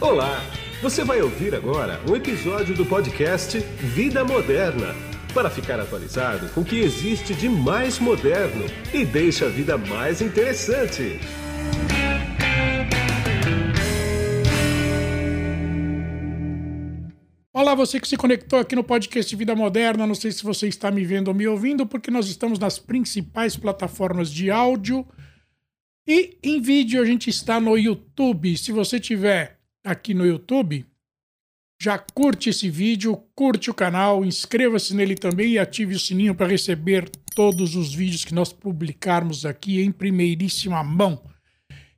Olá! Você vai ouvir agora um episódio do podcast Vida Moderna para ficar atualizado com o que existe de mais moderno e deixa a vida mais interessante. Olá, você que se conectou aqui no podcast Vida Moderna. Não sei se você está me vendo ou me ouvindo, porque nós estamos nas principais plataformas de áudio e em vídeo a gente está no YouTube. Se você tiver aqui no YouTube, já curte esse vídeo, curte o canal, inscreva-se nele também e ative o sininho para receber todos os vídeos que nós publicarmos aqui em primeiríssima mão.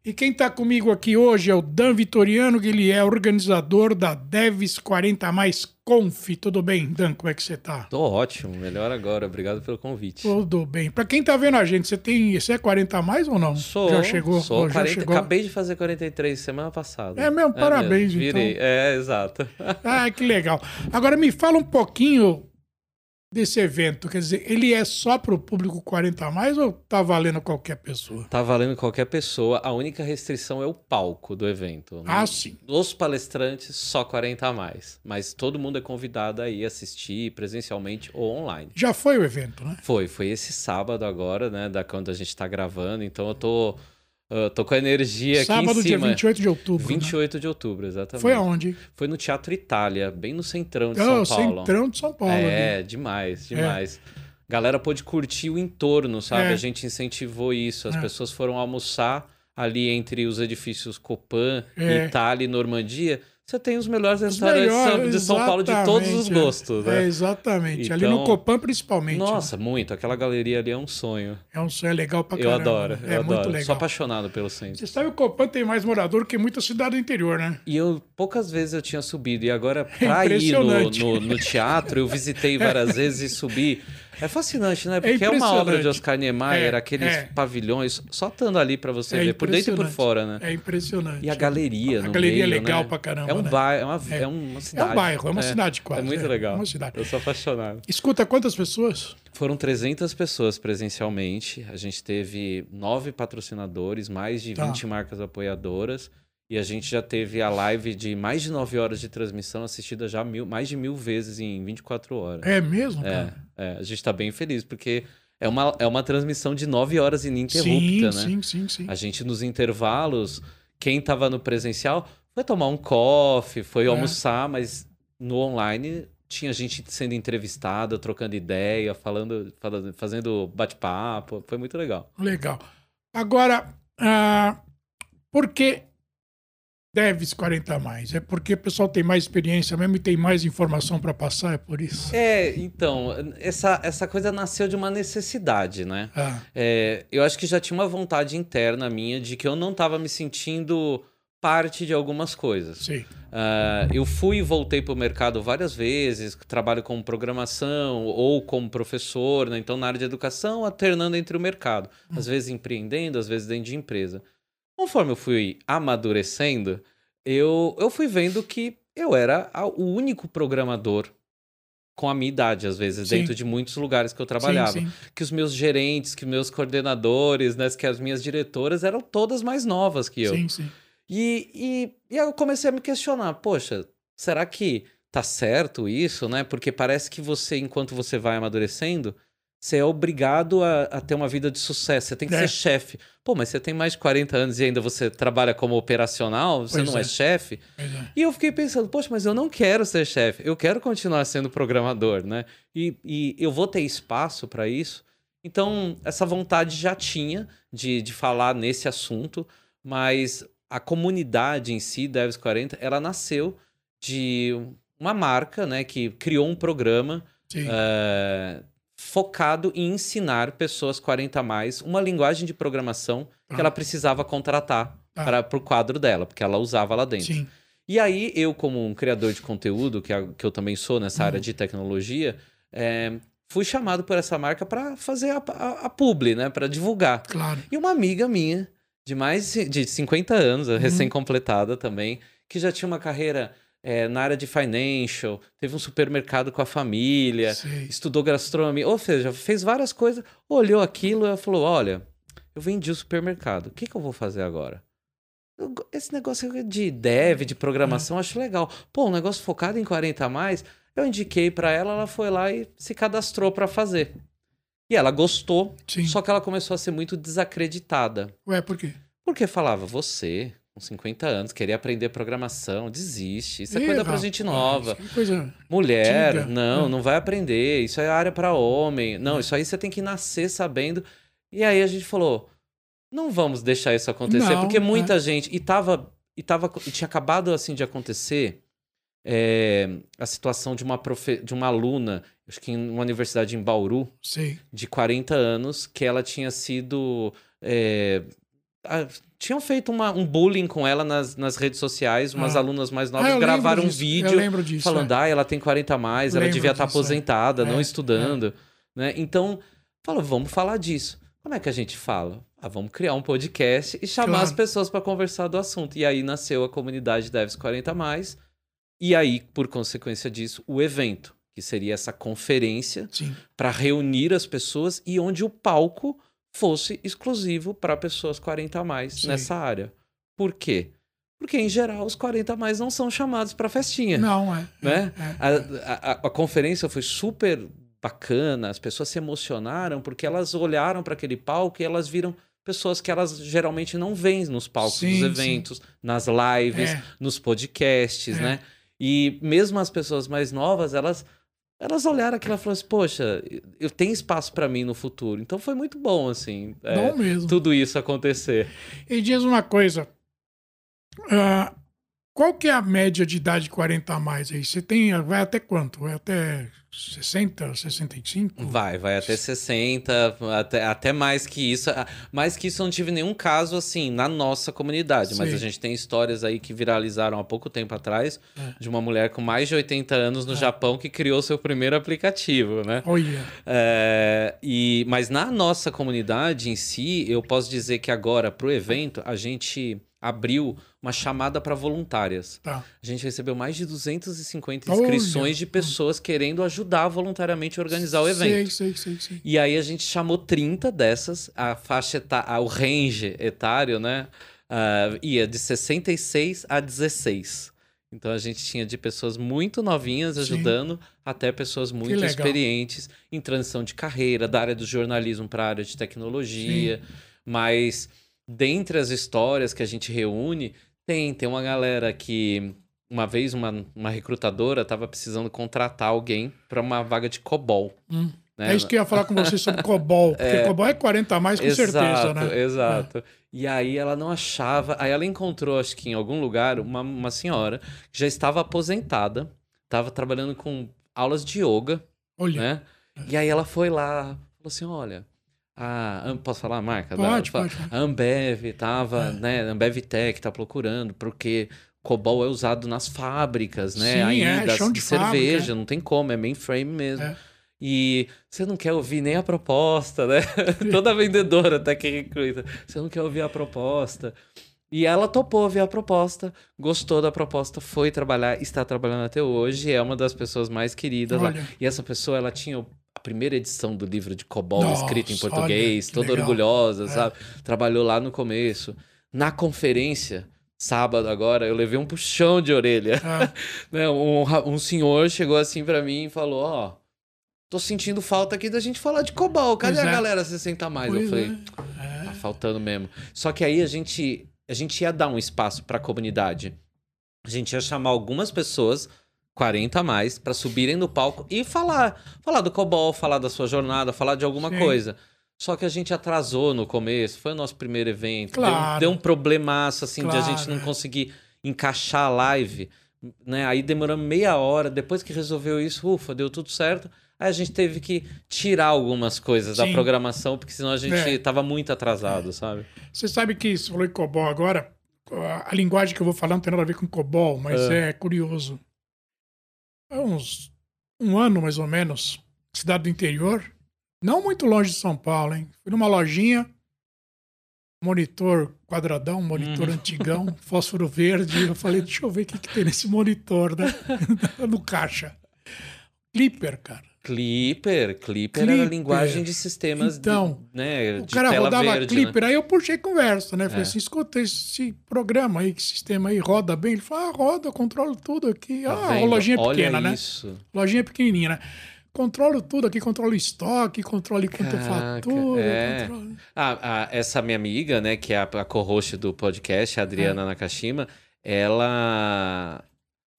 E quem está comigo aqui hoje é o Dan Vitoriano, que ele é organizador da Devs 40 Mais Conf. Tudo bem, Dan? Como é que você está? Tô ótimo, melhor agora. Obrigado pelo convite. Tudo bem. Para quem está vendo a gente, você tem, você é 40 mais ou não? Sou. Já chegou? Sou já 40, chegou? acabei de fazer 43 semana passada. É mesmo, parabéns, mesmo, Virei. então. É, exato. Ah, que legal. Agora me fala um pouquinho desse evento. Quer dizer, ele é só para o público 40 a mais ou tá valendo qualquer pessoa? Tá valendo qualquer pessoa. A única restrição é o palco do evento. Ah, sim. Os palestrantes, só 40 a mais. Mas todo mundo é convidado a ir assistir presencialmente ou online. Já foi o evento, né? Foi, foi esse sábado agora, né? Da quando a gente tá gravando. Então eu tô, eu tô com a energia Sábado, aqui em dia cima. 28 de outubro. né? 28 de outubro, exatamente. Foi aonde? Foi no Teatro Itália, bem no centrão de Ah, São Paulo. centrão de São Paulo. É, ali. demais, demais. Galera pôde curtir o entorno, sabe? É. A gente incentivou isso. As É. pessoas foram almoçar ali entre os edifícios Copan, É. Itália e Normandia. Você tem os melhores Os restaurantes melhores, de São Paulo de todos os é. gostos, É, né? exatamente. ali no Então- Copan, principalmente. Nossa, muito. Aquela galeria ali é um sonho. né? É um sonho legal pra eu caramba. adoro, né? eu É adoro. muito Sou legal. apaixonado pelo centro. Você sabe que o Copan tem mais morador que muita cidade do interior, né? E eu poucas vezes eu tinha subido. E agora, pra ir no, no, no teatro, eu visitei várias vezes e subi. É fascinante, né? Porque é, uma impressionante. obra de Oscar Niemeyer, É, aqueles é. pavilhões, só estando ali pra você É ver, por dentro e por fora, né? É impressionante. E a galeria, A no galeria é meio, legal né? pra caramba, É um né? bairro, é uma, É. é uma É cidade. um bairro, é uma cidade quase. É muito é, legal. é uma cidade. Eu sou apaixonado. Escuta, quantas pessoas? Foram 300 pessoas presencialmente. A gente teve nove patrocinadores, mais de Tá. 20 marcas apoiadoras. E a gente já teve a live de mais de nove horas de transmissão assistida já mil, mais de mil vezes em 24 horas. É mesmo, É, cara? é, a gente tá bem feliz, porque é uma, é uma transmissão de nove horas sim, ininterrupta, né? sim, sim, sim. A gente, nos intervalos, quem tava no presencial foi tomar um coffee, foi É. almoçar, mas no online tinha gente sendo entrevistada, trocando ideia, falando, falando fazendo bate-papo. Foi muito legal. Legal. Agora, ah, por Devs 40 a mais? É porque o pessoal tem mais experiência mesmo e tem mais informação para passar, é por isso? É, então, essa, essa coisa nasceu de uma necessidade, né? Ah, É, eu acho que já tinha uma vontade interna minha de que eu não estava me sentindo parte de algumas coisas. sim. Ah, eu fui e voltei para o mercado várias vezes, trabalho como programação ou como professor, né? então na área de educação, alternando entre o mercado. Às vezes empreendendo, às vezes dentro de empresa. Conforme eu fui amadurecendo, eu, eu fui vendo que eu era a- o único programador com a minha idade, às vezes, Sim. dentro de muitos lugares que eu trabalhava Sim, sim. que os meus gerentes, que meus coordenadores, né, que as minhas diretoras eram todas mais novas que eu. Sim, sim. E, e, e aí eu comecei a me questionar, poxa, será que tá certo isso, né? Porque parece que você, enquanto você vai amadurecendo, você é obrigado a, a ter uma vida de sucesso, você tem que É. ser chefe. Pô, mas você tem mais de 40 anos e ainda você trabalha como operacional, você Pois não é, é. chefe? É. E eu fiquei pensando, poxa, mas eu não quero ser chefe, eu quero continuar sendo programador, né? E, e eu vou ter espaço para isso. Então, essa vontade já tinha de, de falar nesse assunto, mas a comunidade em si, Devs 40, ela nasceu de uma marca, né, que criou um programa Sim. eh, focado em ensinar pessoas 40 a mais uma linguagem de programação que Ah. ela precisava contratar Ah. para o quadro dela, porque ela usava lá dentro. Sim. E aí, eu, como um criador de conteúdo, que, é- que eu também sou nessa área de tecnologia, é, fui chamado por essa marca para fazer a, a, a publi, né? Para divulgar. Claro. E uma amiga minha, de mais de 50 anos, recém-completada também, que já tinha uma carreira é, na área de financial, teve um supermercado com a família, Sei. estudou gastronomia, ou seja, fez várias coisas, olhou aquilo e falou: Olha, eu vendi o supermercado, o que, que eu vou fazer agora? esse negócio de dev, de programação, eu acho legal. Pô, um negócio focado em 40 a mais, eu indiquei para ela, ela foi lá e se cadastrou para fazer. E ela gostou, Sim. só que ela começou a ser muito desacreditada. Ué, por quê? Porque falava, você, com 50 anos, queria aprender programação, desiste. Isso é Ih, coisa pra rapaz, gente nova. que coisa. Mulher, não, Hum. não vai aprender. Isso é área pra homem. Não, isso aí você tem que nascer sabendo. E aí a gente falou, não vamos deixar isso acontecer, Não, porque muita é. gente e tava e tava e tinha acabado assim de acontecer é, a situação de uma profe, de uma aluna, acho que em uma universidade em Bauru, Sei. de 40 anos, que ela tinha sido. é, tinham feito uma- um bullying com ela nas, nas redes sociais, umas Ah. alunas mais Ah, novas lembro gravaram um vídeo disso. falando, é. ah, ela tem 40 a mais, ela devia estar disso, é. aposentada, não É, estudando. Né? Então, falou, vamos falar disso. Como é que a gente fala? Ah, vamos criar um podcast e chamar Claro. as pessoas para conversar do assunto. E aí nasceu a comunidade Devs 40 a mais. E aí, por consequência disso, o evento, que seria essa conferência para reunir as pessoas e onde o palco fosse exclusivo para pessoas 40 a mais Sim. nessa área. Por quê? Porque, em geral, os 40 a mais não são chamados para festinha. Não, é. Né? é, é. A, a- a conferência foi super bacana, as pessoas se emocionaram porque elas olharam para aquele palco e elas viram pessoas que elas geralmente não veem nos palcos Sim, dos sim. eventos, nas lives, É. nos podcasts, É. né? E mesmo as pessoas mais novas, elas elas olharam aquilo e falaram assim, poxa, eu tenho espaço para mim no futuro. Então foi muito bom, assim, é, Bom mesmo. tudo isso acontecer. E diz uma coisa. ah, qual que é a média de idade 40 a mais aí? Você tem. Vai até quanto? Vai até 60, 65? Vai, vai até 60, até, até mais que isso. Ah, Mais que isso, eu não tive nenhum caso assim na nossa comunidade, mas Sim. a gente tem histórias aí que viralizaram há pouco tempo atrás É. de uma mulher com mais de 80 anos no Japão que criou seu primeiro aplicativo, né? Olha. É, e, mas na nossa comunidade em si, eu posso dizer que agora, para o evento, a gente abriu uma chamada para voluntárias. Tá. A gente recebeu mais de 250 Olha. inscrições de pessoas querendo ajudar voluntariamente a organizar o evento. Sei, sei, sei, sei. E aí a gente chamou 30 dessas, a faixa etária, o range etário, né? ah, ia de 66 a 16. Então a gente tinha de pessoas muito novinhas Sim. ajudando até pessoas muito experientes em transição de carreira, da área do jornalismo para a área de tecnologia. Mas dentre as histórias que a gente reúne, tem, tem uma galera que uma vez uma, uma recrutadora estava precisando contratar alguém para uma vaga de COBOL. Hum. né? É isso que eu ia falar com você sobre COBOL. Porque COBOL é 40 a mais, com certeza, né? Exato. E aí ela não achava. Aí ela encontrou, acho que em algum lugar, uma, uma senhora que já estava aposentada, estava trabalhando com aulas de yoga, Olha. né? E aí ela foi lá, falou assim: olha. A, posso falar a marca? da- Pode, fa- pode. A Ambev tava, É. né? Ambev Tech tá procurando, porque COBOL é usado nas fábricas, né? Sim, Aí, é, chão de fábrica, cerveja, é. não tem como, é mainframe mesmo. É. E você não quer ouvir nem a proposta, né? Toda vendedora até que recruta. Você não quer ouvir a proposta. E ela topou ouvir a proposta, gostou da proposta, foi trabalhar, está trabalhando até hoje, é uma das pessoas mais queridas lá. Olha. E essa pessoa, ela tinha a primeira edição do livro de Cobol Nossa, escrito em olha, português, que toda legal. orgulhosa, É. sabe? Trabalhou lá no começo. Na conferência, sábado agora, eu levei um puxão de orelha. Ah, né, um, um senhor chegou assim pra mim e falou: Ó, tô sentindo falta aqui da gente falar de Cobol. Cadê Pois a é. galera 60 a mais? Eu pois falei: é. Tá faltando mesmo. Só que aí a gente, a gente ia dar um espaço pra comunidade. A gente ia chamar algumas pessoas, 40 a mais, pra subirem no palco e falar. Falar do Cobol, falar da sua jornada, falar de alguma Sim. coisa. Só que a gente atrasou no começo, foi o nosso primeiro evento. Deu- Claro. Deu, um problemaço, assim, de a Claro, gente não é. conseguir encaixar a live. Né? Aí demoramos meia hora, depois que resolveu isso, ufa, deu tudo certo. Aí a gente teve que tirar algumas coisas da Sim. programação, porque senão a gente É. tava muito atrasado, sabe? Você sabe que você falou em COBOL agora, a a linguagem que eu vou falar não tem nada a ver com COBOL, mas é, curioso. Há uns um ano, mais ou menos, cidade do interior, não muito longe de São Paulo, hein? Fui numa lojinha, monitor quadradão, monitor Uhum. antigão, fósforo verde. Eu falei, deixa eu ver o que, que tem nesse monitor, né? no caixa. Clipper, cara. Clipper, Clipper, era Clipper. linguagem de sistemas Então, de, né, O de cara rodava verde, né? Clipper, aí eu puxei conversa, né? Falei É. assim, escuta, esse programa aí, que sistema aí roda bem? Ele falou, ah, roda, eu controlo tudo aqui. Tá ah, vendo? a lojinha Olha pequena, né? isso. Lojinha pequenininha, né? Controlo tudo aqui, controlo estoque, controle quanto eu Caraca, faturo, é. controlo... Ah, a- essa minha amiga, né, que é a, a co-host do podcast, a É. Adriana Nakashima, ela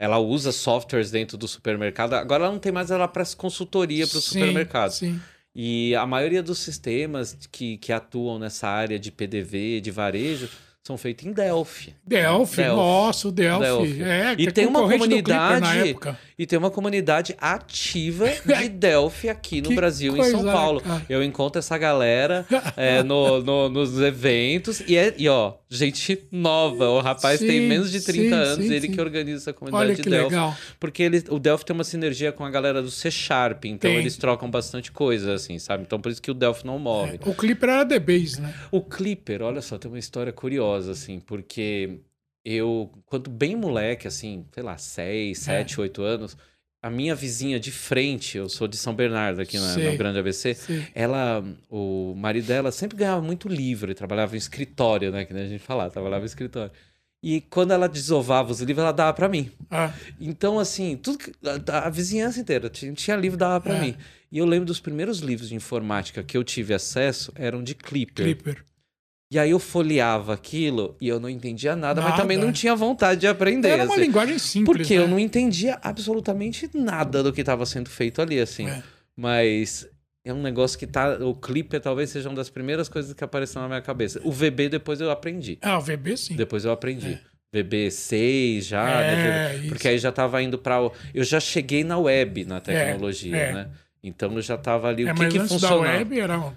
ela usa softwares dentro do supermercado. Agora ela não tem mais, ela presta consultoria para o supermercado. Sim, E a maioria dos sistemas que, que atuam nessa área de PDV, de varejo, são feitos em Delphi. Delphi, Delphi. nossa, o Delphi. Delphi. É, E é tem uma comunidade- época. E tem uma comunidade ativa de Delphi aqui no Que Brasil, em São Paulo. cara. Eu encontro essa galera é, no- no- nos eventos e, é, e, ó, gente nova. O rapaz tem Sim, menos de 30 sim, anos, sim, ele que organiza essa comunidade Olha de que Delphi. legal. Porque ele, o Delphi tem uma sinergia com a galera do C Sharp, então Tem. eles trocam bastante coisa, assim, sabe? Então por isso que o Delphi não morre. O Clipper era The Base, né? O Clipper, olha só, tem uma história curiosa, assim, porque eu, quando bem moleque, assim, sei lá, 6, É. 7, 8 anos, a minha vizinha de frente, eu sou de São Bernardo, aqui na, no Grande ABC, Sim. ela, o marido dela sempre ganhava muito livro, ele trabalhava em escritório, né, que nem a gente falava, trabalhava em escritório. E quando ela desovava os livros, ela dava pra mim. Ah, Então, assim, tudo que- a, a vizinhança inteira tinha, tinha livro, dava pra É. mim. E eu lembro dos primeiros livros de informática que eu tive acesso eram de Clipper. Clipper. E aí eu folheava aquilo e eu não entendia nada, mas Nada. também não tinha vontade de aprender. Era uma assim, linguagem simples, porque né? eu não entendia absolutamente nada do que estava sendo feito ali, assim. É. Mas é um negócio que tá. O Clipper talvez seja uma das primeiras coisas que apareceu na minha cabeça. O VB depois eu aprendi. Ah, o VB sim. Depois eu aprendi. VB6 já, É, né? isso. Porque aí já tava indo para Eu já cheguei na web, na tecnologia, é. né? Então eu já tava ali. É, o que mas que funcionava? da web era,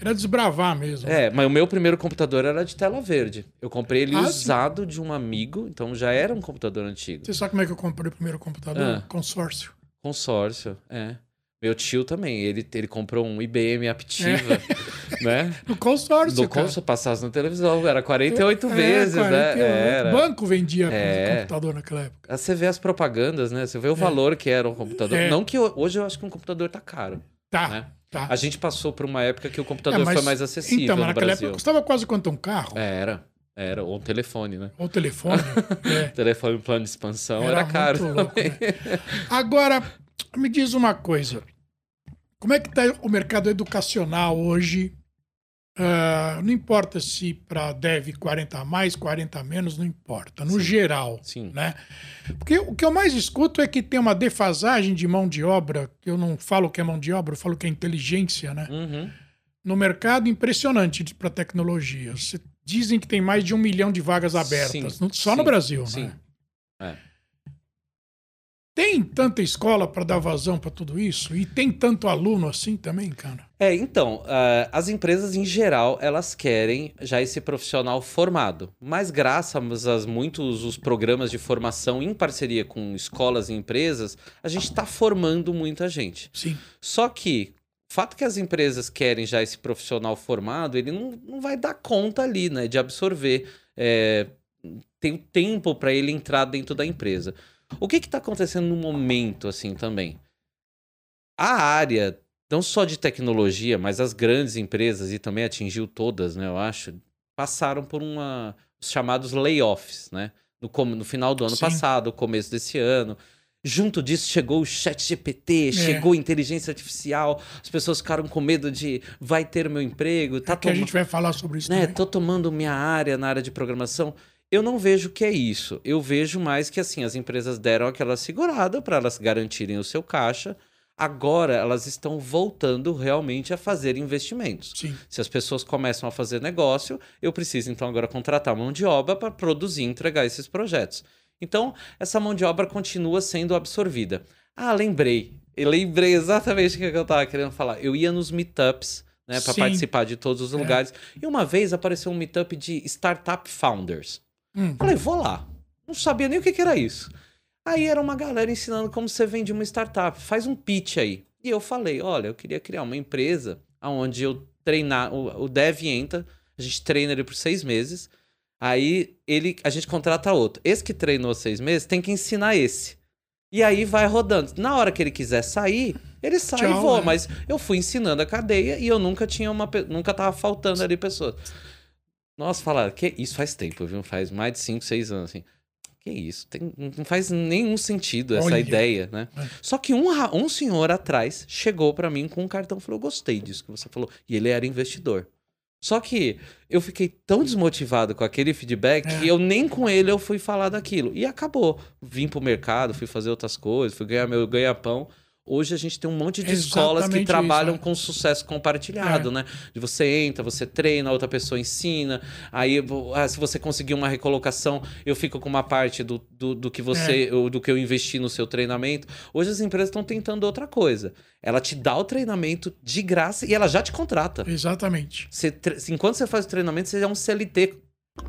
era desbravar mesmo. É, mas o meu primeiro computador era de tela verde. Eu comprei ele Ah, sim. usado de um amigo, então já era um computador antigo. Você sabe como é que eu comprei o primeiro computador? Ah. Consórcio. Consórcio, é. Meu tio também, ele, ele comprou um IBM Aptiva, né? No consórcio, Do É. cara. consórcio passasse na televisão, era 48 É, vezes, 48. né? Era. Banco vendia É. computador naquela época. Você vê as propagandas, né? Você vê o valor que era um computador. É. Não que ho- hoje eu acho que um computador tá caro, Tá, né? Tá. A gente passou por uma época que o computador É, mas- foi mais acessível Então, mas no naquela Brasil. época custava quase quanto um carro? É, Era, era. Ou um telefone, né? Ou telefone. é. Telefone plano de expansão era, muito caro. louco, né? Agora, me diz uma coisa. Como é que está o mercado educacional hoje? Ah, não importa se para dev 40 a mais, 40 a menos, não importa. No geral, Sim. né? Porque o que eu mais escuto é que tem uma defasagem de mão de obra, que eu não falo que é mão de obra, eu falo que é inteligência, né? Uhum. No mercado impressionante para tecnologia. Cê- Dizem que tem mais de um milhão de vagas abertas, Sim, só no sim, Brasil, Sim. né? É. Tem tanta escola para dar vazão para tudo isso? E tem tanto aluno assim também, cara? É, então, ah, as empresas em geral, elas querem já esse profissional formado. Mas graças a muitos os programas de formação em parceria com escolas e empresas, a gente está formando muita gente. Sim. Só que o fato que as empresas querem já esse profissional formado, ele não, não vai dar conta ali, né, de absorver. É, tem o tempo para ele entrar dentro da empresa. O que está acontecendo no momento, assim, também? A área, não só de tecnologia, mas as grandes empresas, e também atingiu todas, né, eu acho, passaram por uma, os chamados layoffs, né? No, no final do ano Sim. passado, começo desse ano. Junto disso chegou o chat GPT, É. chegou a inteligência artificial, as pessoas ficaram com medo de vai ter meu emprego, tá que a gente vai falar sobre isso né, também. tô tomando minha área na área de programação. Eu não vejo que é isso. Eu vejo mais que assim, as empresas deram aquela segurada para elas garantirem o seu caixa. Agora elas estão voltando realmente a fazer investimentos. Sim. Se as pessoas começam a fazer negócio, eu preciso então agora contratar mão de obra para produzir e entregar esses projetos. Então, essa mão de obra continua sendo absorvida. Ah, lembrei. Eu lembrei exatamente o que eu estava querendo falar. Eu ia nos meetups, né, para participar de todos os É. lugares. E uma vez apareceu um meetup de startup founders. Hum. Falei, vou lá. Não sabia nem o que, que era isso. Aí era uma galera ensinando como você vende uma startup. Faz um pitch aí. E eu falei, olha, eu queria criar uma empresa onde eu treinar, o, o dev entra, a gente treina ele por seis meses, aí ele, a gente contrata outro. Esse que treinou seis meses tem que ensinar esse. E aí vai rodando. Na hora que ele quiser sair, Ele sai Tchau, e voa, é. mas eu fui ensinando a cadeia e eu nunca tinha uma. Nunca tava faltando ali pessoas. Nossa, falaram, que isso faz tempo, viu? Faz mais de 5, 6 anos, assim. Que isso? Tem- não faz nenhum sentido essa Olha. ideia, né? É. Só que um, um senhor atrás chegou pra mim com um cartão e falou: gostei disso que você falou. E ele era investidor. Só que eu fiquei tão desmotivado com aquele feedback É. que eu nem com ele eu fui falar daquilo. E acabou. Vim pro mercado, fui fazer outras coisas, fui ganhar meu ganha-pão. Hoje a gente tem um monte de escolas que trabalham isso, é. com sucesso compartilhado, né? De você entra, você treina, outra pessoa ensina. Aí, ah, se você conseguir uma recolocação, eu fico com uma parte do, do, do que você, É. do que eu investi no seu treinamento. Hoje as empresas estão tentando outra coisa. Ela te dá o treinamento de graça e ela já te contrata. Exatamente. Você enquanto você faz o treinamento, você é um CLT,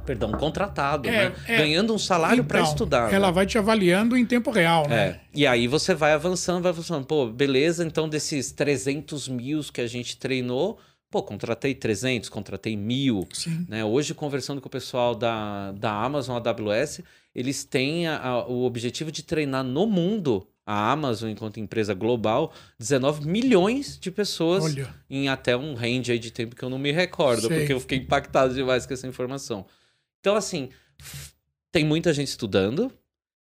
perdão, contratado, É, né? é. Ganhando um salário para Então, estudar. Ela né? vai te avaliando em tempo real, né? É. E aí você vai avançando, vai avançando. Pô, beleza, então desses 300 mil que a gente treinou, pô, contratei 300, contratei mil. Sim. Né? Hoje, conversando com o pessoal da, da Amazon AWS, eles têm a- a- o objetivo de treinar no mundo, a Amazon, enquanto empresa global, 19 milhões de pessoas Olha, em até um range aí de tempo que eu não me recordo, Sei. porque eu fiquei impactado demais com essa informação. Então, assim, tem muita gente estudando,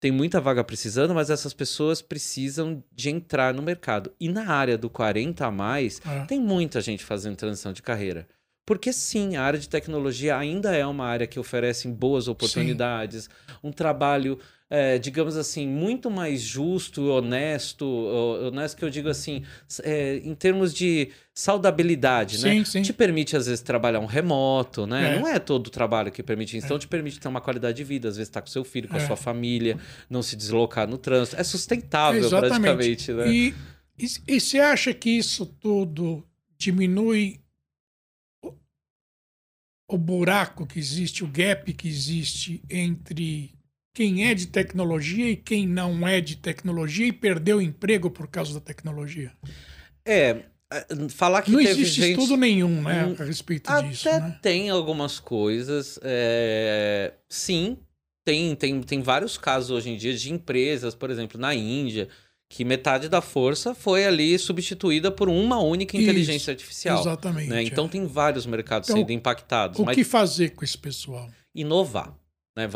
tem muita vaga precisando, mas essas pessoas precisam de entrar no mercado. E na área do 40 a mais, é. tem muita gente fazendo transição de carreira. Porque sim, a área de tecnologia ainda é uma área que oferece boas oportunidades, um trabalho, é, digamos assim, muito mais justo, honesto, honesto que eu digo assim, é, em termos de saudabilidade, né? Sim, sim. Te permite, às vezes, trabalhar um remoto, né? É. Não é todo o trabalho que permite isso. Então, te permite ter uma qualidade de vida, às vezes estar com seu filho, com a É. sua família, não se deslocar no trânsito. É sustentável, Exatamente. praticamente, né? E, e, e você acha que isso tudo diminui o buraco que existe, o gap que existe entre quem é de tecnologia e quem não é de tecnologia e perdeu emprego por causa da tecnologia? É, falar que não existe gente... estudo nenhum né, Hum, a respeito Até disso. Né? tem algumas coisas. é, Sim, tem, tem, tem vários casos hoje em dia de empresas, por exemplo, na Índia, que metade da força foi ali substituída por uma única Isso, inteligência artificial. Exatamente. né? Então é. tem vários mercados Então, sendo impactados. o mas que fazer com esse pessoal? inovar. né?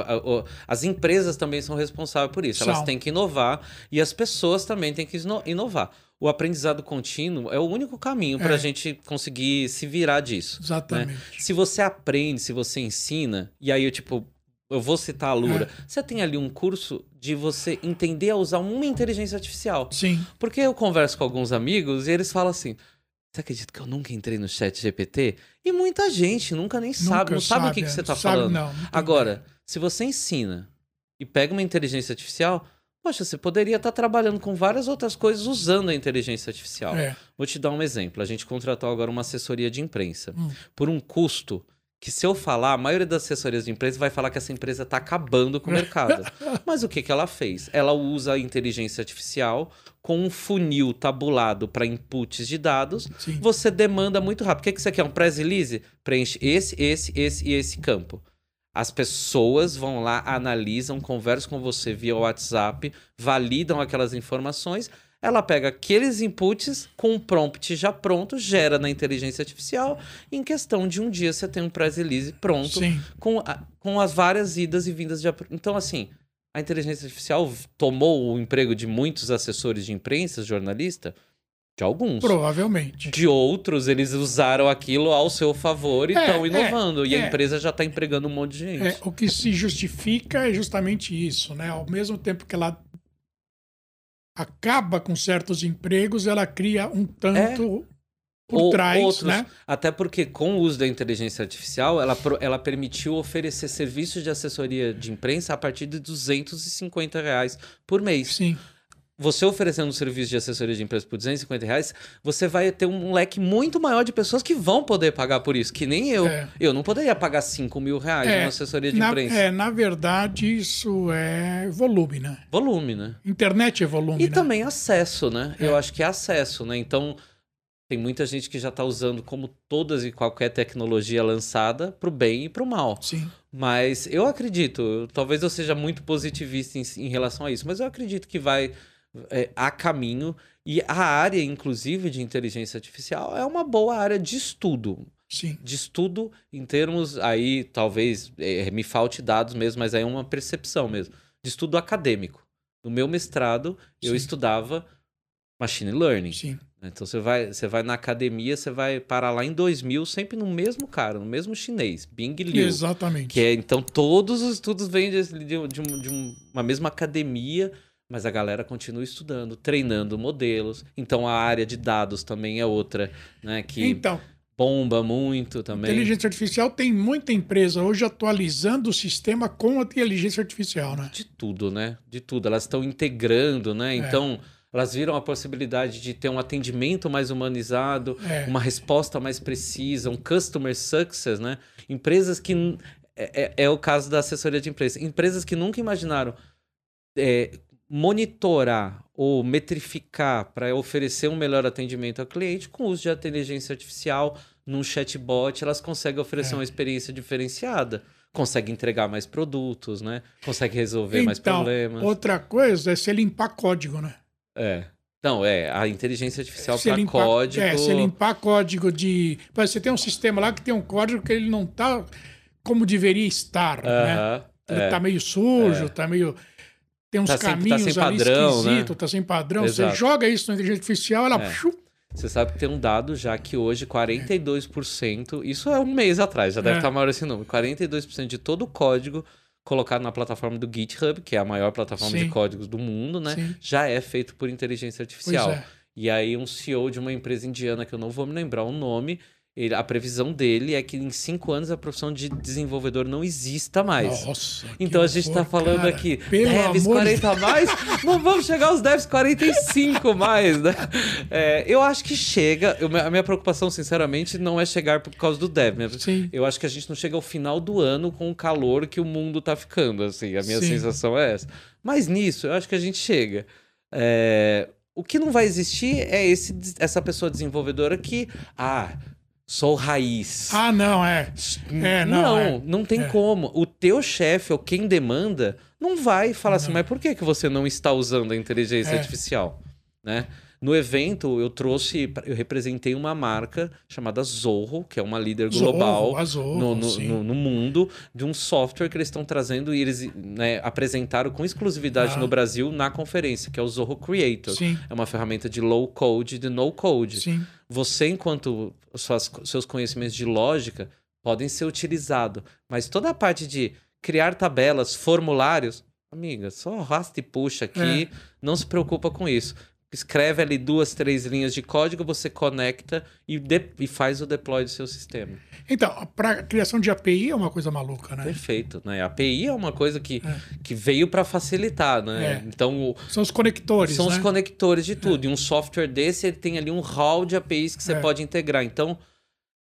As empresas também são responsáveis por isso. Elas São. têm que inovar e as pessoas também têm que ino- inovar. O aprendizado contínuo é o único caminho para a É. gente conseguir se virar disso. Exatamente. Se você aprende, se você ensina, e aí eu, tipo, eu vou citar a Lura, É. você tem ali um curso de você entender a usar uma inteligência artificial. Sim. Porque eu converso com alguns amigos e eles falam assim. Você acredita que eu nunca entrei no chat GPT? E muita gente nunca nem sabe, Nunca não sabe, o que, que é, você está sabe, falando. Não, não Agora, se você ensina e pega uma inteligência artificial, poxa, você poderia estar trabalhando com várias outras coisas usando a inteligência artificial. É. Vou te dar um exemplo. A gente contratou agora uma assessoria de imprensa Hum. por um custo que se eu falar, a maioria das assessorias de imprensa vai falar que essa empresa está acabando com o mercado. Mas o que, que ela fez? Ela usa a inteligência artificial com um funil tabulado para inputs de dados. Sim. Você demanda muito rápido. O que, que você quer? Um press release? Preenche esse, esse, esse e esse campo. As pessoas vão lá, analisam, conversam com você via WhatsApp, validam aquelas informações. Ela pega aqueles inputs com um prompt já pronto, gera na inteligência artificial. Em questão de um dia você tem um press release pronto Sim. com, a- com as várias idas e vindas de. Então, assim, a inteligência artificial tomou o emprego de muitos assessores de imprensa, jornalista? De alguns. Provavelmente. De outros, eles usaram aquilo ao seu favor e É, estão é, inovando. e a é. empresa já está empregando um monte de gente. É, o que se justifica é justamente isso, né? Ao mesmo tempo que ela acaba com certos empregos, ela cria um tanto por Ou trás, outros. né? Até porque, com o uso da inteligência artificial, ela, ela permitiu oferecer serviços de assessoria de imprensa a partir de 250 reais por mês. Sim. Você oferecendo um serviço de assessoria de imprensa por 250 reais, você vai ter um leque muito maior de pessoas que vão poder pagar por isso, que nem eu. É. Eu não poderia pagar 5 mil reais É, numa assessoria de Na, imprensa. é, na verdade, isso é volume, né? Volume, né? Internet é volume, E né? também acesso, né? É. Eu acho que é acesso, né? Então, tem muita gente que já está usando como todas e qualquer tecnologia lançada para o bem e para o mal. Sim. Mas eu acredito, talvez eu seja muito positivista em, em relação a isso, mas eu acredito que vai é, há caminho. E a área, inclusive, de inteligência artificial é uma boa área de estudo. Sim. De estudo em termos, aí talvez é, me falte dados mesmo, mas aí é uma percepção mesmo. De estudo acadêmico. No meu mestrado, eu Sim. estudava machine learning. Sim. Então você vai, você vai na academia, você vai parar lá em 2000, sempre no mesmo cara, no mesmo chinês, Bing Liu. Exatamente. Que é, então todos os estudos vêm de, de, de de um- uma mesma academia, mas a galera continua estudando, treinando modelos. Então a área de dados também é outra, né? Que Então, bomba muito também. inteligência artificial tem muita empresa hoje atualizando o sistema com a inteligência artificial, né? De tudo, né? De tudo. Elas estão integrando, É. né? Então elas viram a possibilidade de ter um atendimento mais humanizado, É. uma resposta mais precisa, um customer success, né? Empresas que. É, é- é o caso da assessoria de empresa. Empresas que nunca imaginaram é, monitorar ou metrificar para oferecer um melhor atendimento ao cliente com o uso de inteligência artificial num chatbot, elas conseguem oferecer É. uma experiência diferenciada. Consegue entregar mais produtos, né? Consegue resolver mais Então, problemas. outra coisa é você limpar código, né? É. Não, é, a inteligência artificial para código. É, você limpar código de. Você tem um sistema lá que tem um código que ele não tá como deveria estar, né? Aham, Ele é. tá meio sujo, tá meio. Tem uns Tá sem- tá caminhos sem ali padrão, né? tá sem padrão. Exato. Você joga isso na inteligência artificial, ela. É. Você sabe que tem um dado já que hoje 42%, isso é um mês atrás, já deve É. estar maior esse número, 42% de todo o código colocado na plataforma do GitHub, que é a maior plataforma Sim. de códigos do mundo, né? Sim. Já é feito por inteligência artificial. é. E aí um CEO de uma empresa indiana, que eu não vou me lembrar o nome, ele- a previsão dele é que em cinco anos a profissão de desenvolvedor não exista mais. Nossa. Então a gente tá horror, falando cara. aqui, Pelo devs amor de 40 a mais, não vamos chegar aos devs 45 mais, né? É, eu acho que chega, eu- a minha preocupação, sinceramente, não é chegar por causa do dev. Sim. Eu acho que a gente não chega ao final do ano com o calor que o mundo tá ficando, assim, a minha Sim. sensação é essa. Mas nisso, eu acho que a gente chega. É, o que não vai existir é esse, essa pessoa desenvolvedora que, ah, sou raiz. Ah, não, é. É, não. Não, é. não tem É. como. O teu chefe ou quem demanda não vai falar assim, mas por que, que você não está usando a inteligência É. artificial? Né? No evento, eu trouxe, eu representei uma marca chamada Zorro, que é uma líder global Zorro, Zorro, no, no, no- no mundo, de um software que eles estão trazendo e eles né, apresentaram com exclusividade Ah. no Brasil na conferência, que é o Zorro Creator. Sim, É uma ferramenta de low code, de no code sim. você, enquanto suas, seus conhecimentos de lógica podem ser utilizados, mas toda a parte de criar tabelas, formulários, amiga, só arrasta e puxa aqui, É. não se preocupa com isso. Escreve ali duas, três linhas de código, você conecta e, e faz o deploy do seu sistema. Então, para criação de API é uma coisa maluca, né? Perfeito, né? A API é uma coisa que, É. que veio para facilitar, né? É. Então, São os conectores, São né? os conectores de tudo. E um software desse, ele tem ali um hall de APIs que você É. pode integrar. Então,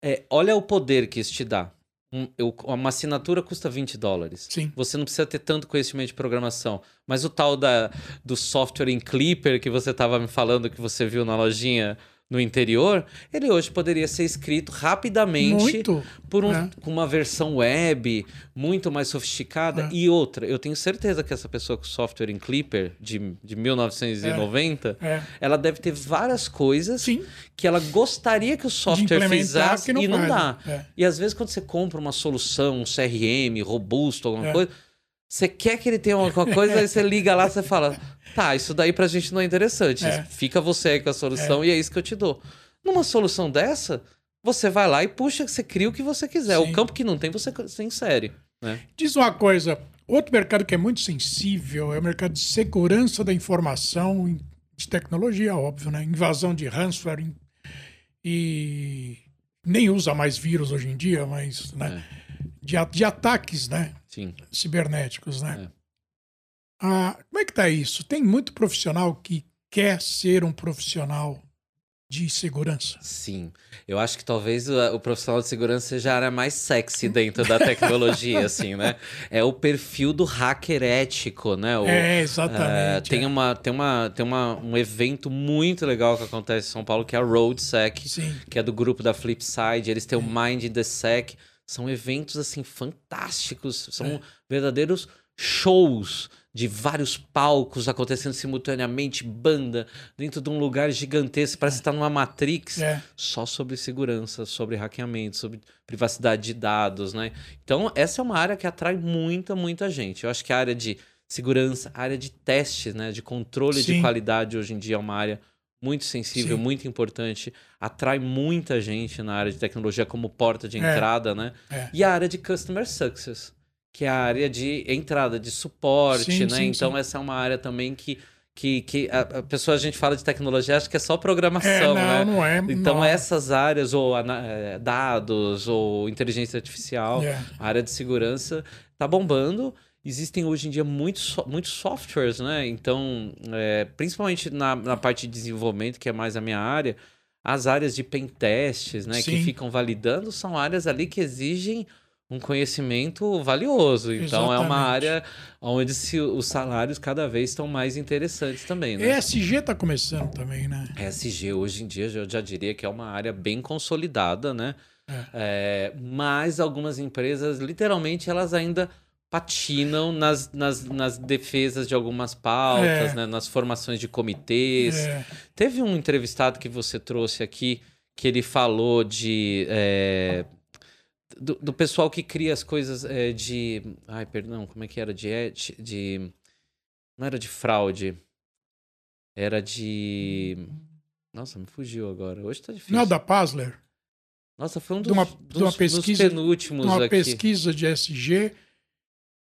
é, olha o poder que isso te dá. Um- eu- uma assinatura custa 20 dólares. Sim. Você não precisa ter tanto conhecimento de programação. Mas o tal da, do software em Clipper que você estava me falando que você viu na lojinha no interior, ele hoje poderia ser escrito rapidamente Muito. por um- É. com uma versão web muito mais sofisticada. É. E outra, eu tenho certeza que essa pessoa com software em Clipper de, de 1990, É. ela deve ter várias coisas Sim. que ela gostaria que o software fizesse não e não faz, dá. é. E às vezes quando você compra uma solução, um CRM robusto, alguma É. coisa, você quer que ele tenha alguma coisa, aí você liga lá, você fala, tá, isso daí pra gente não é interessante. É. Fica você aí com a solução e é isso que eu te dou. Numa solução dessa, você vai lá e puxa, você cria o que você quiser. Sim. O campo que não tem, você, você insere. Né? Diz uma coisa, outro mercado que é muito sensível é o mercado de segurança da informação, de tecnologia, óbvio, né? Invasão de ransomware e nem usa mais vírus hoje em dia, mas né? De, de ataques, né? Sim. Cibernéticos, né? É. Ah, como é que tá isso? Tem muito profissional que quer ser um profissional de segurança. Sim. Eu acho que talvez o, o profissional de segurança seja a área mais sexy dentro da tecnologia, assim, né? É o perfil do hacker ético, né? O, é, é, exatamente. tem é. uma, tem, uma, tem uma, um evento muito legal que acontece em São Paulo, que é a RoadSec, Sim. que é do grupo da Flipside. Eles têm o Mind the Sec. São eventos, assim, fantásticos. São É. verdadeiros shows de vários palcos acontecendo simultaneamente, banda, dentro de um lugar gigantesco, parece estar numa Matrix, É. só sobre segurança, sobre hackeamento, sobre privacidade de dados, né? Então, essa é uma área que atrai muita, muita gente. Eu acho que a área de segurança, a área de testes, né, de controle Sim. de qualidade hoje em dia é uma área muito sensível, Sim. muito importante, atrai muita gente na área de tecnologia como porta de É. entrada, né? É. E a área de customer success, que é a área de entrada, de suporte, Sim, né? sim, então sim. essa é uma área também que que, que a, a pessoa a gente fala de tecnologia acha que é só É, programação, não, né? não é. Então não. essas áreas ou dados ou inteligência artificial, É. a área de segurança tá bombando. Existem hoje em dia muitos, muitos softwares, né? Então, é, principalmente na, na parte de desenvolvimento, que é mais a minha área, as áreas de pen tests, né? Que Sim. ficam validando, são áreas ali que exigem um conhecimento valioso. Então, é uma Exatamente. área onde se, os salários cada vez estão mais interessantes também, né? ESG tá começando também, né? ESG hoje em dia eu já diria que é uma área bem consolidada, né? É, mas algumas empresas, literalmente, elas ainda patinam nas, nas, nas defesas de algumas pautas, É. né? nas formações de comitês. É, Teve um entrevistado que você trouxe aqui que ele falou de. é, do, do pessoal que cria as coisas é, de. Ai, perdão, como é que era? De, de. Não era de fraude. Era de. Nossa, me fugiu agora. Hoje tá difícil. não, da Pasler, Nossa, foi um de dos, uma- dos, de uma dos pesquisa- penúltimos uma aqui. pesquisa de ESG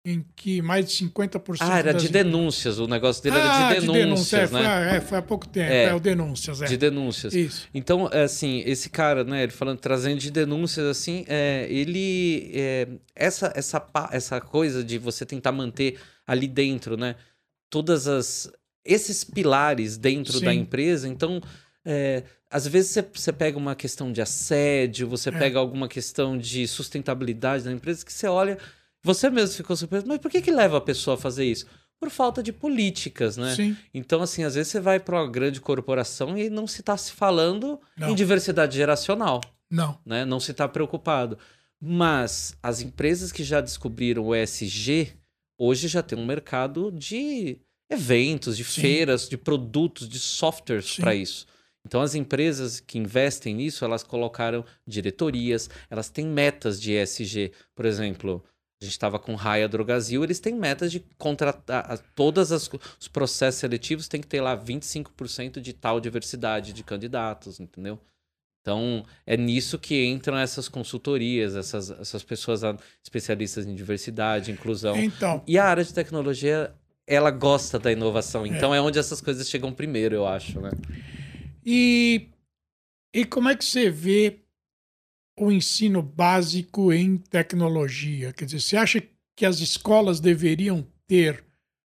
em que mais de 50% Ah, era das de denúncias. O negócio dele Ah, era de denúncias, denúncia, é, né? Foi, é, foi há pouco tempo, É. é, o denúncias, é. De denúncias. Isso. Então, é, assim, esse cara, né, ele falando, trazendo de denúncias, assim, é, ele. é, essa, essa, essa coisa de você tentar manter ali dentro, né, todas as. esses pilares dentro da Sim. empresa, então. é, às vezes você, você pega uma questão de assédio, você É. pega alguma questão de sustentabilidade da empresa que você olha, você mesmo ficou surpreso, mas por que que leva a pessoa a fazer isso? Por falta de políticas, né? Sim. Então, assim, às vezes você vai para uma grande corporação e não se está se falando Não. em diversidade geracional, Não. né? Não se está preocupado. Mas as empresas que já descobriram o ESG, hoje já tem um mercado de eventos, de Sim. feiras, de produtos, de softwares para isso. Então, as empresas que investem nisso, elas colocaram diretorias, elas têm metas de ESG. Por exemplo, a gente estava com Raia Drogazil, eles têm metas de contratar. Todos os processos seletivos tem que ter lá 25% de tal diversidade de candidatos, entendeu? Então, é nisso que entram essas consultorias, essas, essas pessoas especialistas em diversidade, inclusão. Então, E a área de tecnologia, ela gosta da inovação. Então, é, onde essas coisas chegam primeiro, eu acho, né? e, e como é que você vê o ensino básico em tecnologia? Quer dizer, você acha que as escolas deveriam ter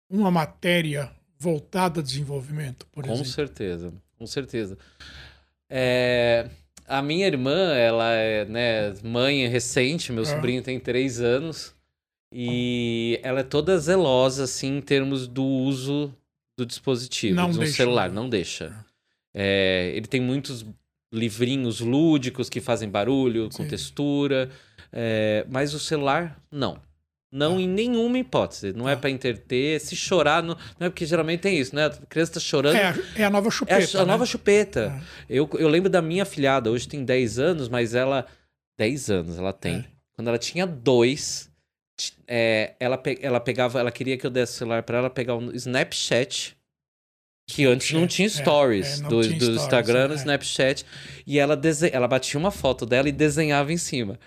uma matéria voltada a desenvolvimento, por Com exemplo? certeza, com certeza. É, a minha irmã, ela é né, mãe recente, meu Ah. sobrinho tem três anos, e ela é toda zelosa, assim, em termos do uso do dispositivo, Não deixa, celular, não deixa. É, ele tem muitos livrinhos lúdicos que fazem barulho, com Sim. textura, é, mas o celular, não. Não Ah. em nenhuma hipótese. Não é Ah. pra entreter. Se chorar, não, não é porque geralmente tem isso, né? A criança tá chorando. É, a- é a nova É chupeta. a, a né? nova chupeta. É. Eu, eu lembro da minha filhada, hoje tem 10 anos, mas ela. 10 anos ela tem. É. Quando ela tinha dois, é, ela, pe- ela pegava. Ela queria que eu desse o celular pra ela pegar um Snapchat. Que antes não Snapchat, tinha é, stories é, não do, tinha do stories, Instagram, no é. Snapchat. E ela, dese... ela batia uma foto dela e desenhava em cima.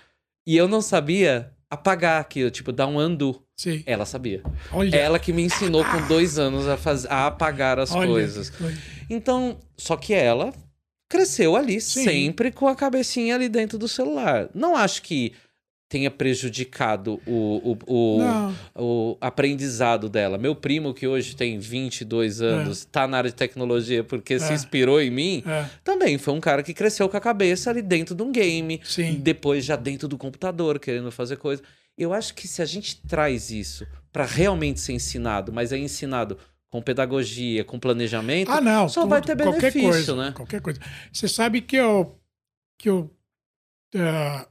E eu não sabia apagar aquilo, tipo, dar um undo. Sim. Ela sabia. Olha, Ela que me ensinou com dois anos a, faz... a apagar as olha coisas. Então, só que ela cresceu ali, Sim. sempre com a cabecinha ali dentro do celular. Não acho que tenha prejudicado o, o, o, o aprendizado dela. Meu primo, que hoje tem 22 anos, tá na área de tecnologia porque se É. inspirou em mim, é, também foi um cara que cresceu com a cabeça ali dentro de um game, sim. depois já dentro do computador, querendo fazer coisa. Eu acho que se a gente traz isso para realmente ser ensinado, mas é ensinado com pedagogia, com planejamento, Ah, não. só vai ter qualquer benefício, coisa, né? Qualquer coisa. Você sabe que eu. Que eu ah,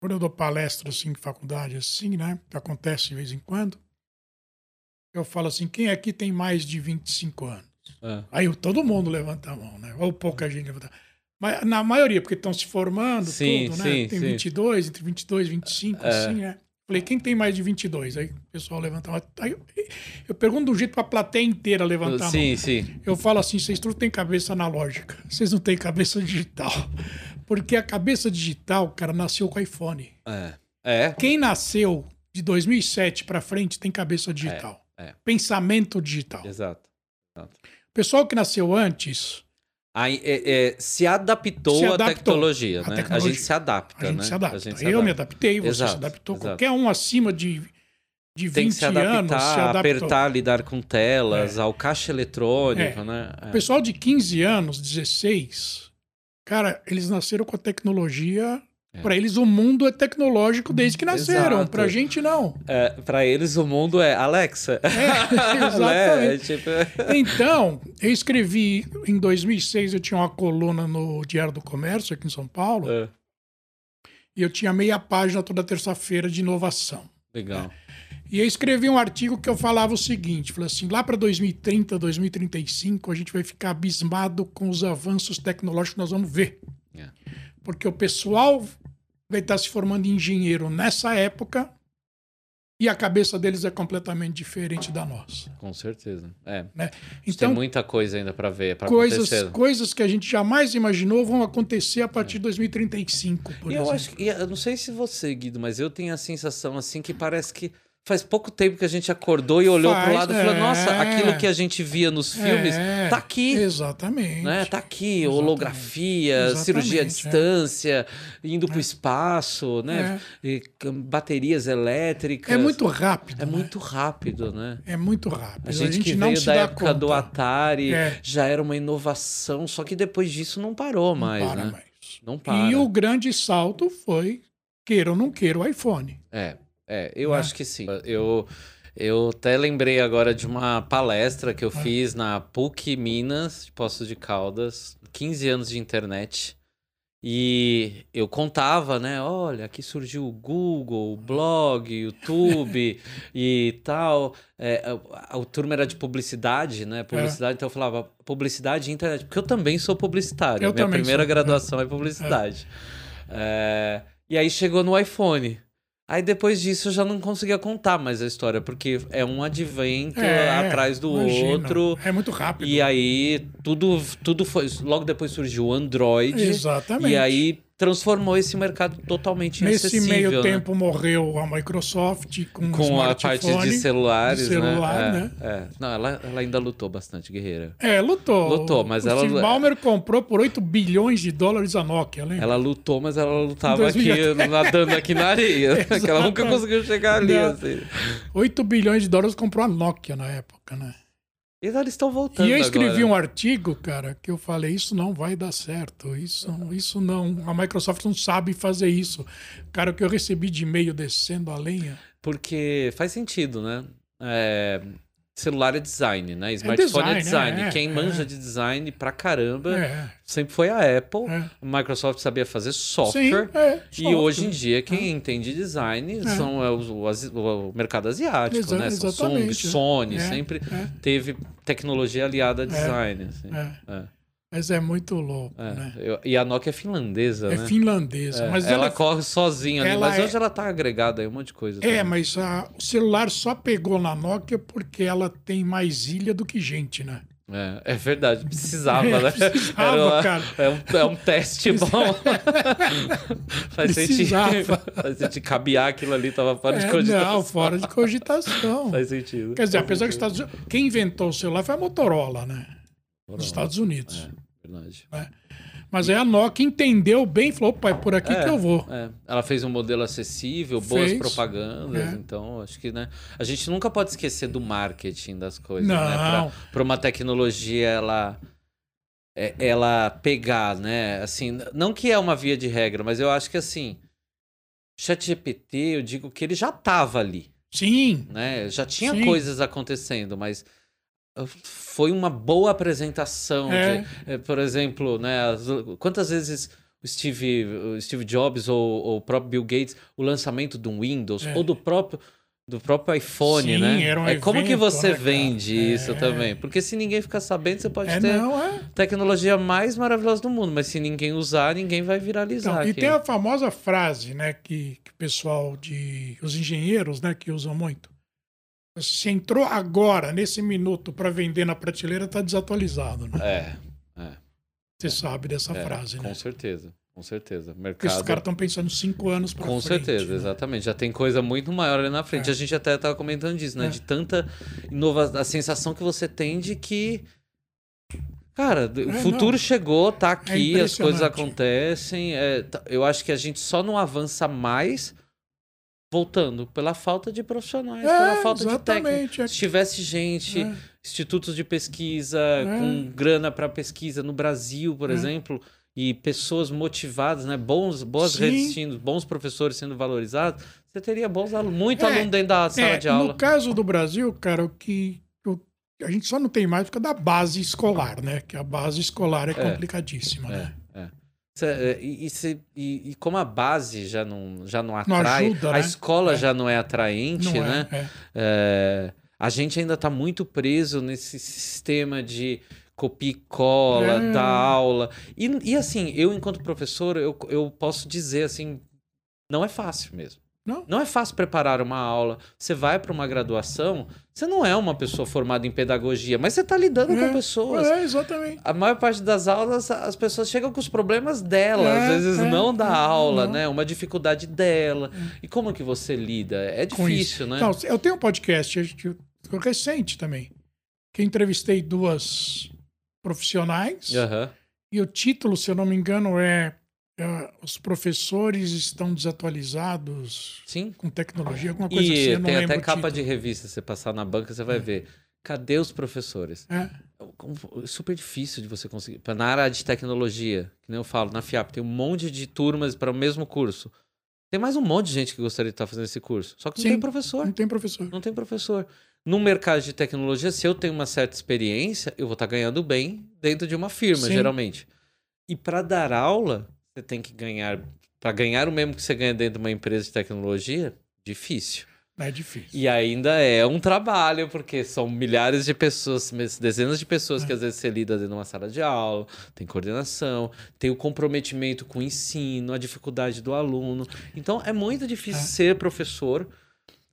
quando eu dou palestra assim em faculdade, assim, né? Que acontece de vez em quando, eu falo assim: quem aqui tem mais de 25 anos? É. Aí todo mundo levanta a mão, né? Ou pouca gente levanta. Mas na maioria, porque estão se formando, Sim, tudo, né? sim, tem sim. 22, entre 22 e 25, É. assim, né? Falei, quem tem mais de 22? Aí o pessoal levanta a mão. Aí eu, eu pergunto um jeito para a plateia inteira levantar a mão. Sim, sim. Eu falo assim, vocês tudo têm cabeça analógica, vocês não têm cabeça digital. Porque a cabeça digital, cara, nasceu com iPhone. É. É. Quem nasceu de 2007 para frente tem cabeça digital. é. Pensamento digital. Exato. O pessoal que nasceu antes, é, é, se adaptou Se à adaptou tecnologia, né? tecnologia. A gente se adapta, a gente né? se adapta. Gente se eu me adapta. adaptei, você Exato, se adaptou. exato. Qualquer um acima de, de 20 Tem que se adaptar, anos se adaptou. apertar, lidar com telas, ao caixa eletrônico, É. né? O pessoal de 15 anos, 16, cara, eles nasceram com a tecnologia. É. Para eles, o mundo é tecnológico desde que nasceram. Exato. Pra gente, não. É, pra eles o mundo é Alexa. É, Né? É, exatamente. tipo... Então, eu escrevi em 2006, eu tinha uma coluna no Diário do Comércio aqui em São Paulo, é, e eu tinha meia página toda terça-feira de inovação. legal. E eu escrevi um artigo que eu falava o seguinte, falei assim, lá para 2030, 2035, a gente vai ficar abismado com os avanços tecnológicos que nós vamos ver. É. Porque o pessoal vai estar se formando em engenheiro nessa época e a cabeça deles é completamente diferente da nossa. Com certeza. É. Né? Tem Então, muita coisa ainda pra ver, pra coisas, coisas que a gente jamais imaginou vão acontecer a partir de 2035, por eu exemplo. acho eu não sei se você, Guido, mas eu tenho a sensação assim que parece que faz pouco tempo que a gente acordou e olhou pro Faz, lado e falou: é. Nossa, aquilo que a gente via nos filmes É, tá aqui. Exatamente. Né? Tá aqui, Exatamente. holografia, Exatamente, cirurgia à é. distância, indo pro espaço, né? E baterias elétricas. É muito rápido. É né? muito rápido, né? É muito rápido. A gente, que não veio se da época do conta. Atari É. já era uma inovação, só que depois disso não parou mais, Para né? mais. Não para. E o grande salto foi, queira ou não queira, o iPhone. É, é, eu Né? acho que sim. Eu, eu até lembrei agora de uma palestra que eu É. fiz na PUC Minas, de Poços de Caldas, 15 anos de internet. E eu contava, né? Olha, aqui surgiu o Google, o blog, YouTube e tal. É, a, a, turma era de publicidade, né? Publicidade, então eu falava publicidade e internet, porque eu também sou publicitário. Eu Minha primeira sou, graduação é, publicidade. É, e aí chegou no iPhone. Aí depois disso eu já não conseguia contar mais a história, porque é um advento É, atrás do outro. É muito rápido. E aí tudo, tudo foi. Logo depois surgiu o Android. Exatamente. E aí transformou esse mercado totalmente Nesse meio né? tempo morreu a Microsoft com, Com a parte de celulares, de celular, né? né? É. Não, ela, ela ainda lutou bastante, guerreira. É, lutou. Lutou, mas o ela- Steve Ballmer comprou por 8 bilhões de dólares a Nokia, lembra? Ela lutou, mas ela lutava Em 2000. aqui, nadando aqui na areia. que ela nunca conseguiu chegar ali, assim. 8 bilhões de dólares comprou a Nokia na época, né? E eles estão voltando E eu escrevi agora. um artigo, cara, que eu falei, isso não vai dar certo, isso, isso não, a Microsoft não sabe fazer isso. Cara, o que eu recebi de e-mail descendo a lenha, Porque faz sentido, né? É, Celular é design, né? Smartphone é design, design. é, Quem é. manja de design pra caramba é, sempre foi a Apple. é. A Microsoft sabia fazer Sim, software. é, E hoje em dia, quem entende design são é, o, asi- o mercado asiático, Exa- né? Samsung, é. Sony, É, sempre é. teve tecnologia aliada a design. assim. Mas é muito louco, é. né? Eu- e a Nokia é finlandesa, É né? finlandesa, É, mas ela, ela, corre sozinha ali, ela mas é- hoje ela tá agregada aí um monte de coisa. é, também. mas a- o celular só pegou na Nokia porque ela tem mais ilha do que gente, né? É, é verdade, precisava, É, né? precisava, Era uma- cara. É um, é um teste bom. Faz sentido. Precisava. Faz sentido. Cabear aquilo ali tava fora de É, cogitação. não, fora de cogitação. Faz sentido. Quer dizer, apesar que os Estados Unidos. Quem inventou o celular foi a Motorola, né? Dos Estados Unidos. É, verdade. Mas aí a Nokia entendeu bem e falou: opa, é por aqui É, que eu vou. é. Ela fez um modelo acessível, boas Fez. propagandas, É. então acho que, né? A gente nunca pode esquecer do marketing das coisas, Não. né? Para uma tecnologia ela é- ela pegar, né? Assim, não que é uma via de regra, mas eu acho que assim, ChatGPT, eu digo que ele já estava ali, Sim. né? Já tinha Sim. coisas acontecendo, mas foi uma boa apresentação. É. de- eh, por exemplo, né? as- quantas vezes o Steve, o Steve Jobs ou, ou o próprio Bill Gates, o lançamento do Windows É. ou do próprio do próprio iPhone, Sim, né? era um é como que evento, você né, cara? vende isso É. também? Porque se ninguém ficar sabendo, você pode É, ter não, é. tecnologia mais maravilhosa do mundo, mas se ninguém usar, ninguém vai viralizar. Então, e aqui. tem a famosa frase, né, que, que o pessoal de. os engenheiros, né, que usam muito. Se entrou agora, nesse minuto, para vender na prateleira, tá desatualizado, né? É, é, Você sabe dessa é, frase, com né? certeza, com certeza. Porque Mercado. esses caras estão pensando cinco anos para Com frente. certeza, né? exatamente. Já tem coisa muito maior ali na frente. É. A gente até estava comentando disso, né? É. De tanta inovação, a sensação que você tem de que. Cara, o É, futuro não. chegou, tá aqui, as coisas acontecem. é, tá- eu acho que a gente só não avança mais voltando pela falta de profissionais, pela É, falta de técnicos. exatamente. é- Se tivesse gente, é. institutos de pesquisa com grana para pesquisa no Brasil, por É. exemplo, e pessoas motivadas, né, bons, boas Sim. redes sendo, bons professores sendo valorizados, você teria bons alunos, muito É, aluno dentro da sala É, de aula. No caso do Brasil, cara, o que a gente só não tem mais por causa da base escolar, né? Que a base escolar é, complicadíssima, né? É, é. É, E, e e- e como a base já não, já não atrai, ajuda, a né? escola É. já não é atraente, Não né? é, é. É, a gente ainda está muito preso nesse sistema de copia e cola, É. da aula. E, e assim, eu, enquanto professor, eu, eu posso dizer assim, não é fácil mesmo. Não. é fácil preparar uma aula. Você vai para uma graduação, você não é uma pessoa formada em pedagogia, mas você está lidando É, com pessoas. É, exatamente. A maior parte das aulas, as pessoas chegam com os problemas dela, É, às vezes é, não da é, aula, não. né? Uma dificuldade dela. E como que você lida? É difícil, né? Não, eu tenho um podcast recente também, que entrevistei duas profissionais e o título, se eu não me engano, é, é, Os professores estão desatualizados Sim. com tecnologia, alguma coisa assim. E Eu não tem até capa de revista, você passar na banca, você vai ver. Cadê os professores? É, É super difícil de você conseguir. Na área de tecnologia, que nem eu falo, na FIAP, tem um monte de turmas para o mesmo curso. Tem mais um monte de gente que gostaria de estar fazendo esse curso. Só que não Sim. tem professor. não tem professor. Não tem professor. No mercado de tecnologia, se eu tenho uma certa experiência, eu vou estar ganhando bem dentro de uma firma, Sim. geralmente. E para dar aula, você tem que ganhar. Para ganhar o mesmo que você ganha dentro de uma empresa de tecnologia, difícil. É difícil. E ainda é um trabalho, porque são milhares de pessoas, dezenas de pessoas que às vezes você lida dentro de uma sala de aula, tem coordenação, tem o comprometimento com o ensino, a dificuldade do aluno. Então é muito difícil É. ser professor.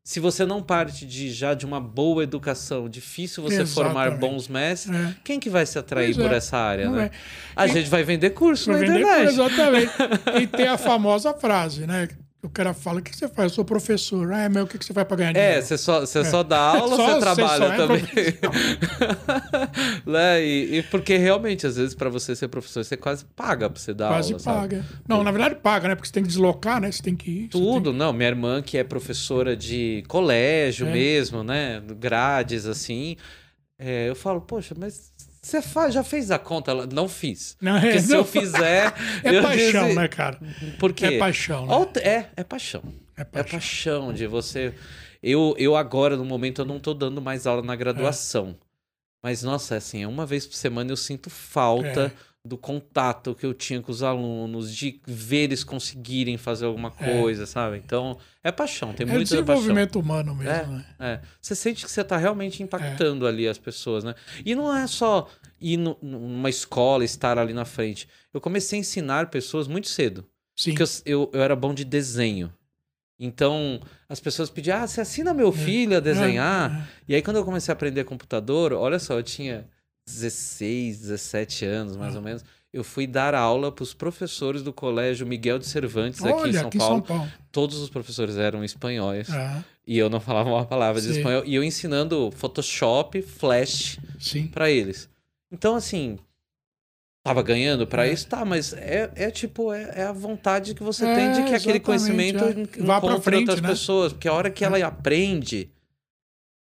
Se você não parte de já de uma boa educação, difícil você formar Exatamente. bons mestres. É. Quem que vai se atrair por é, essa área, não né? é. A E- gente vai vender curso Pra na vender internet. exatamente. E tem a famosa frase, né? O cara fala: o que você faz? Eu sou professor. Ah, mas o que você faz pra ganhar dinheiro? É, você só, você só dá aula ou Só- você você trabalha só é também? né? e, e porque realmente, às vezes, para você ser professor, você quase paga pra você dar Quase aula. sabe? paga. Não, na verdade paga, né? Porque você tem que deslocar, né? Você tem que ir. você Tudo, tem não. Minha irmã, que é professora de colégio É. mesmo, né? Grades, assim. é, eu falo, poxa, mas você faz, já fez a conta? Não fiz. Não, é, Porque se não eu fizer. É eu paixão, disse- né, cara? Por quê? É paixão, né? É, é paixão. É É paixão. paixão de você. Eu, eu agora, no momento, eu não tô dando mais aula na graduação. Mas, nossa, assim, uma vez por semana eu sinto falta É. do contato que eu tinha com os alunos, de ver eles conseguirem fazer alguma É. coisa, sabe? Então, é paixão, tem É muita paixão. desenvolvimento humano mesmo, né? É. Você sente que você tá realmente impactando ali as pessoas, né? E não é só ir no- numa escola, estar ali na frente. Eu comecei a ensinar pessoas muito cedo. Sim. Porque eu, eu, eu era bom de desenho. Então, as pessoas pediam, ah, você assina meu filho a desenhar? É, E aí, quando eu comecei a aprender computador, olha só, eu tinha 16, 17 anos, mais Ah. ou menos. Eu fui dar aula para os professores do colégio Miguel de Cervantes, é. aqui Olha, em São aqui Paulo. São Paulo. Todos os professores eram espanhóis. Ah, E eu não falava uma palavra de Sim. espanhol. E eu ensinando Photoshop, Flash para eles. Então, assim, tava ganhando para É. isso? Tá, mas é, é tipo, é, é a vontade que você É, tem de que aquele conhecimento é. Vá encontre frente, outras né? pessoas. Porque a hora que ela aprende,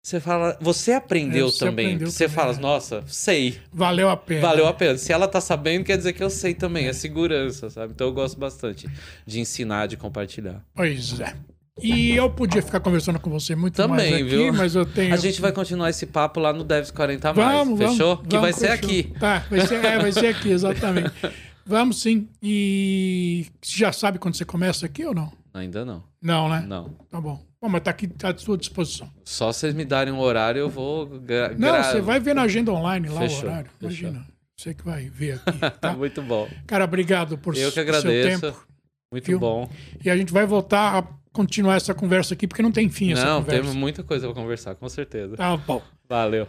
você fala, você aprendeu É, você também. aprendeu você também, fala, é. nossa, sei, Valeu a pena. valeu a pena. Se ela tá sabendo, quer dizer que eu sei também. É segurança, sabe? Então eu gosto bastante de ensinar, de compartilhar. Pois é. E eu podia ficar conversando com você muito Também, mais aqui, viu? mas eu tenho. A gente vai continuar esse papo lá no Devs 40 mais, Vamos, fechou? vamos, que vai vamos, ser aqui. Tá, vai ser, é, vai ser aqui, exatamente. Vamos sim. E você já sabe quando você começa aqui ou não? Ainda não. Não, né? Não. Tá bom. Bom, mas tá aqui tá à sua disposição. Só vocês me darem um horário, eu vou. Gra Não, você vai ver na agenda online lá Fechou, o horário. fechou. Imagina. Você que vai ver aqui. Tá? Muito bom. Cara, obrigado por Eu que seu agradeço. tempo. Muito Viu? bom. E a gente vai voltar a continuar essa conversa aqui, porque não tem fim essa Não, conversa. temos muita coisa pra conversar, com certeza. Tá bom. Valeu.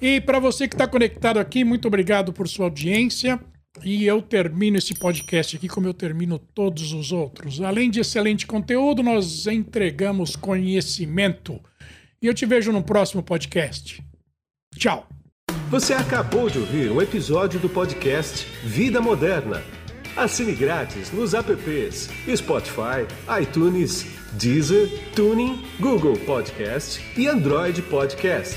E para você que está conectado aqui, muito obrigado por sua audiência. E eu termino esse podcast aqui como eu termino todos os outros. Além de excelente conteúdo, nós entregamos conhecimento. E eu te vejo no próximo podcast. Tchau. Você acabou de ouvir um episódio do podcast Vida Moderna. Assine grátis nos apps Spotify, iTunes, Deezer, Tuning, Google Podcast e Android Podcast.